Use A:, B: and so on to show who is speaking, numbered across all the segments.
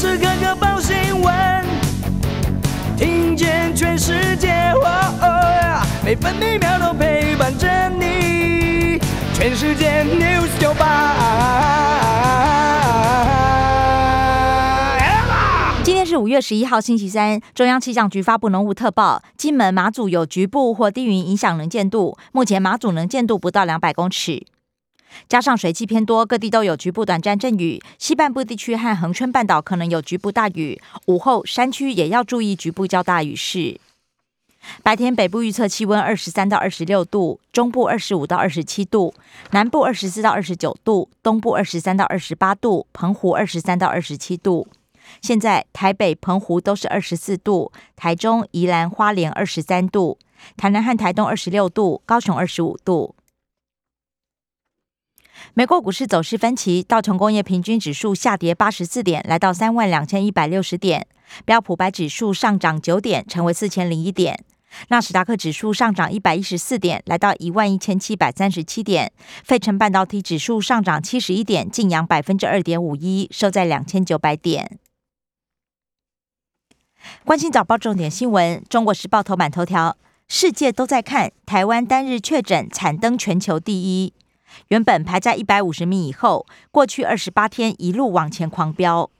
A: 时刻刻报新闻，听见全世界，每分每秒都陪伴着你。全世界 news 九八。
B: 今天是五月十一号，星期三。中央气象局发布浓雾特报，金门、马祖有局部或低云影响能见度，目前马祖能见度不到两百公尺。加上水汽偏多，各地都有局部短暂阵雨。西半部地区和恒春半岛可能有局部大雨，午后山区也要注意局部较大雨势。白天北部预测气温二十三到二十六度，中部二十五到二十七度，南部二十四到二十九度，东部二十三到二十八度，澎湖二十三到二十七度。现在台北、澎湖都是二十四度，台中、宜兰花莲二十三度，台南和台东二十六度，高雄二十五度。美国股市走势分歧，道琼工业平均指数下跌八十四点，来到三万两千一百六十点；标普白指数上涨九点，成为四千零一点；纳斯达克指数上涨一百一十四点，来到一万一千七百三十七点；费城半导体指数上涨七十一点，净扬百分之二点五一，收在两千九百点。关心早报重点新闻，《中国时报》头版头条：世界都在看台湾单日确诊惨登全球第一。原本排在一百五十名以后，过去二十八天一路往前狂飙。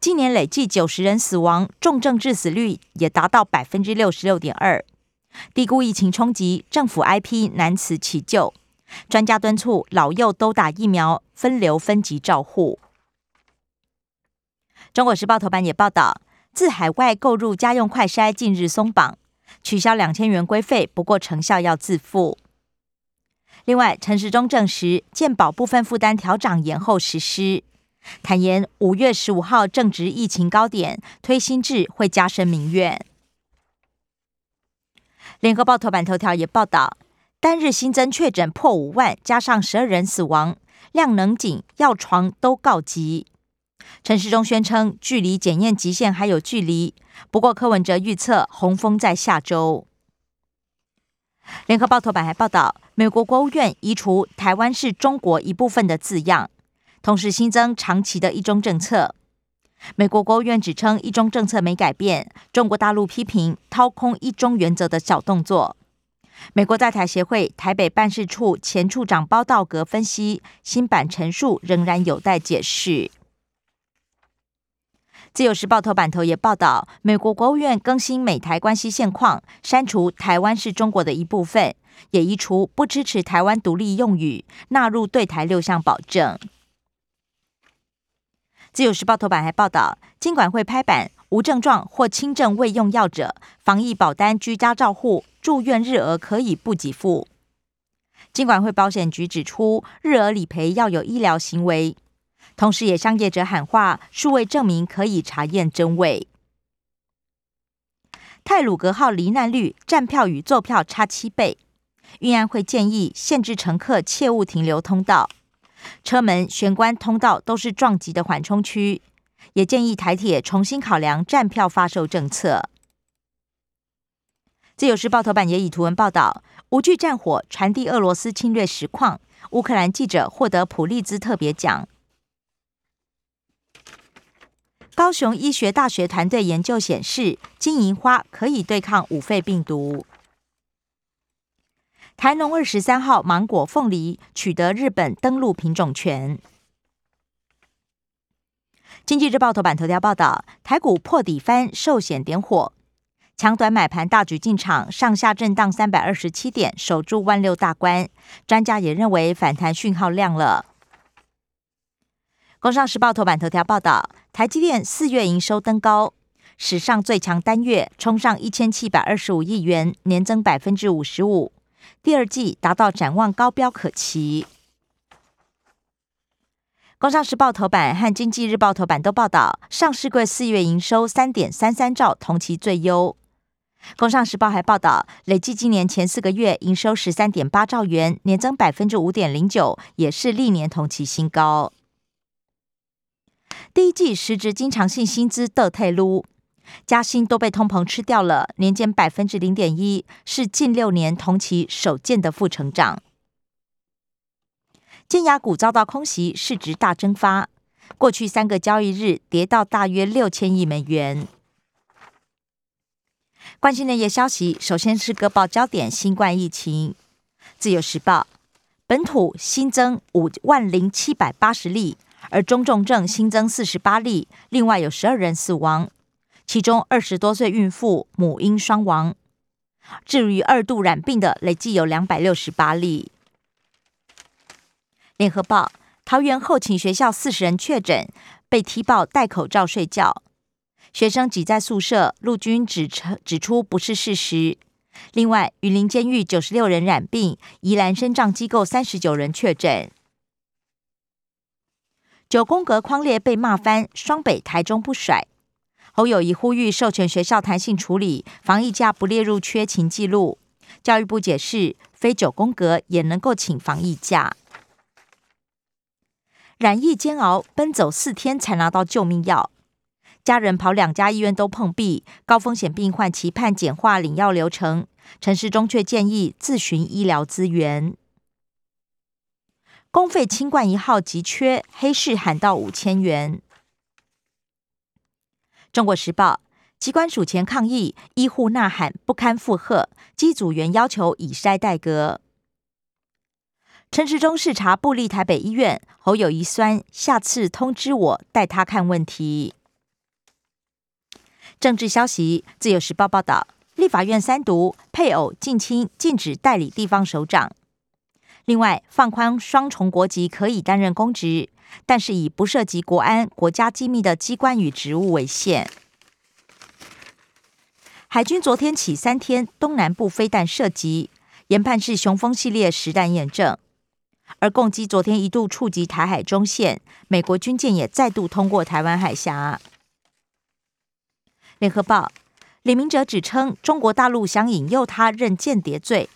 B: 今年累计九十人死亡，重症致死率也达到百分之六十六点二。低估疫情冲击，政府 IP 难辞其咎。专家敦促老幼都打疫苗，分流分级照护。中国时报头版也报道，自海外购入家用快筛近日松绑，取消两千元规费，不过成效要自负。另外，陈时中证实，健保部分负担调涨延后实施，坦言五月十五号正值疫情高点，推新制会加深民怨。联合报头版头条也报道，单日新增确诊破五万，加上十二人死亡，量能紧，药床都告急。陈时中宣称，距离检验极限还有距离，不过柯文哲预测洪峰在下周。联合报头版还报道，美国国务院移除“台湾是中国一部分”的字样，同时新增长期的一中政策。美国国务院指称一中政策没改变，中国大陆批评掏空一中原则的小动作。美国在台协会台北办事处前处长包道格分析，新版陈述仍然有待解释。自由时报头版头也报道，美国国务院更新美台关系现况，删除“台湾是中国的一部分”，也移除不支持台湾独立用语，纳入对台六项保证。自由时报头版还报道，经管会拍板，无症状或轻症未用药者，防疫保单居家照护住院日额可以不给付。经管会保险局指出，日额理赔要有医疗行为。同时，也向业者喊话：数位证明可以查验真伪。泰鲁格号罹难率站票与坐票差七倍，运安会建议限制乘客切勿停留通道，车门、玄关、通道都是撞击的缓冲区，也建议台铁重新考量站票发售政策。自由时报头版也以图文报道：无惧战火，传递俄罗斯侵略实况，乌克兰记者获得普利兹特别奖。高雄医学大学团队研究显示，金银花可以对抗五肺病毒。台农二十三号芒果、凤梨取得日本登陆品种权。经济日报头版头条报道，台股破底翻，寿险点火，强短买盘大举进场，上下震荡三百二十七点，守住万六大关。专家也认为反弹讯号亮了。工商时报头版头条报道，台积电四月营收登高，史上最强单月，冲上一千七百二十五亿元，年增百分之五十五。第二季达到展望高标可期。工商时报头版和经济日报头版都报道，上市柜四月营收三点三三兆，同期最优。工商时报还报道，累计今年前四个月营收十三点八兆元，年增百分之五点零九，也是历年同期新高。第一季实质经常性薪资的退撸，加薪都被通膨吃掉了，年减百分之零点一，是近六年同期首见的负成长。尖牙股遭到空袭，市值大蒸发，过去三个交易日跌到大约六千亿美元。关心内页消息，首先是各报焦点：新冠疫情。自由时报本土新增五万零七百八十例，而中重症新增四十八例，另外有十二人死亡，其中二十多岁孕妇母婴双亡。至于二度染病的，累计有两百六十八例。联合报桃园后勤学校四十人确诊，被踢爆戴口罩睡觉，学生挤在宿舍，陆军指指出不是事实。另外，云林监狱九十六人染病，宜兰深障机构三十九人确诊。九宫格框列被骂翻，双北、台中不甩。侯友谊呼吁授权学校弹性处理，防疫假不列入缺勤记录。教育部解释，非九宫格也能够请防疫假。染疫煎熬，奔走四天才拿到救命药，家人跑两家医院都碰壁。高风险病患期盼简化领药流程，陈时中却建议自寻医疗资源。公费清冠一号急缺，黑市喊到五千元。中国时报机关署前抗议，医护呐喊不堪负荷，机组员要求以筛代隔。陈时中视察布利台北医院，侯友谊酸，下次通知我带他看问题。政治消息，自由时报报道，立法院三读配偶近亲禁止代理地方首长。另外，放宽双重国籍可以担任公职。但是以不涉及国安、国家机密的机关与职务为限。海军昨天起三天东南部飞弹射击，研判是雄风系列实弹验证。而共机昨天一度触及台海中线，美国军舰也再度通过台湾海峡。联合报李明哲指称，中国大陆想引诱他认间谍罪，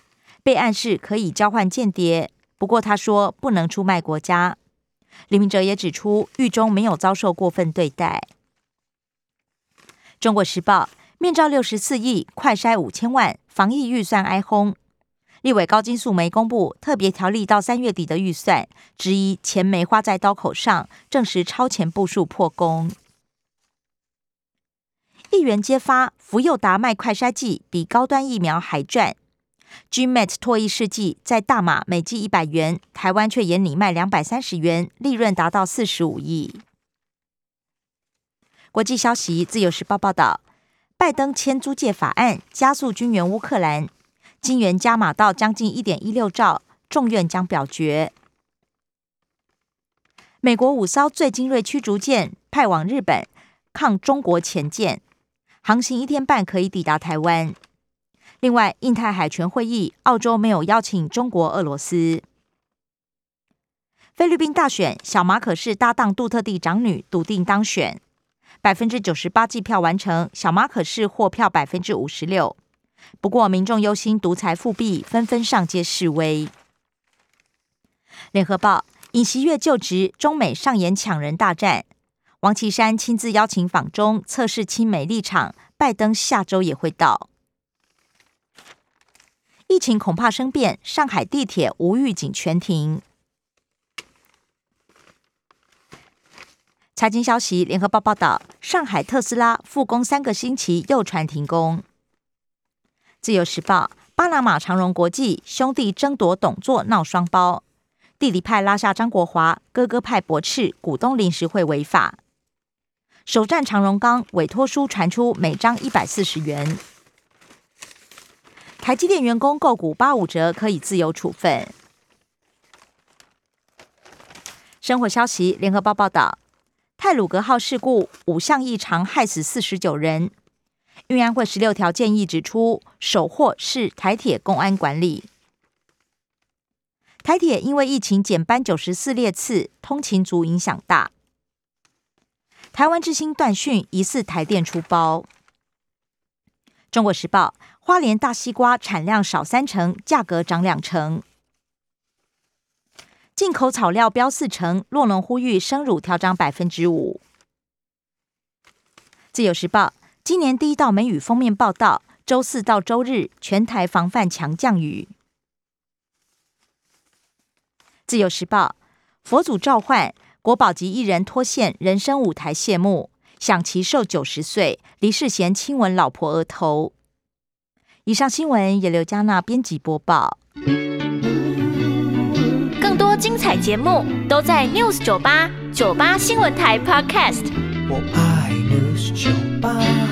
B: 被暗示可以交换间谍，不过他说不能出卖国家。李明哲也指出，狱中没有遭受过分对待。中国时报面罩六十四亿，快筛五千万，防疫预算哀轰。立委高金素梅公布特别条例到三月底的预算，质疑钱没花在刀口上，证实超前部署破功。议员揭发，福佑达卖快筛剂比高端疫苗还赚。Gmat 脱衣试剂在大马每剂一百元，台湾却眼里卖两百三十元，利润达到四十五亿。国际消息，自由时报报道，拜登签租借法案，加速军援乌克兰，金元加码到将近一点一六兆，众院将表决。美国五艘最精锐驱逐舰派往日本抗中国前舰，航行一天半可以抵达台湾。另外，印太海权会议，澳洲没有邀请中国、俄罗斯。菲律宾大选，小马可是搭档杜特地长女，笃定当选，百分之九十八计票完成，小马可是获票百分之五十六。不过，民众忧心独裁复辟，纷纷上街示威。联合报，尹锡悦就职，中美上演抢人大战。王岐山亲自邀请访中，测试亲美立场。拜登下周也会到。疫情恐怕生变，上海地铁无预警全停。财经消息，联合报报道，上海特斯拉复工三个星期又传停工。自由时报，巴拿马长荣国际兄弟争夺董座闹双包，弟弟派拉下张国华，哥哥派驳斥股东临时会违法。首战长荣钢委托书传出，每张一百四十元。台积电员工购股八五折，可以自由处分。生活消息，联合报报道，泰鲁格号事故五项异常，害死四十九人。运安会十六条建议指出，首货是台铁公安管理。台铁因为疫情减班九十四列次，通勤族影响大。台湾之星断讯，疑似台电出包。中国时报。花莲大西瓜产量少三成，价格涨两成。进口草料标四成，洛农呼吁生乳调涨百分之五。自由时报今年第一道梅雨封面报道，周四到周日全台防范强降雨。自由时报佛祖召唤，国宝级艺人脱线，人生舞台谢幕，享其寿九十岁。黎世贤亲吻老婆额头。以上新闻由刘嘉娜编辑播报。
C: 更多精彩节目都在 News 九八九八新闻台 Podcast。
A: 我爱 News 九八。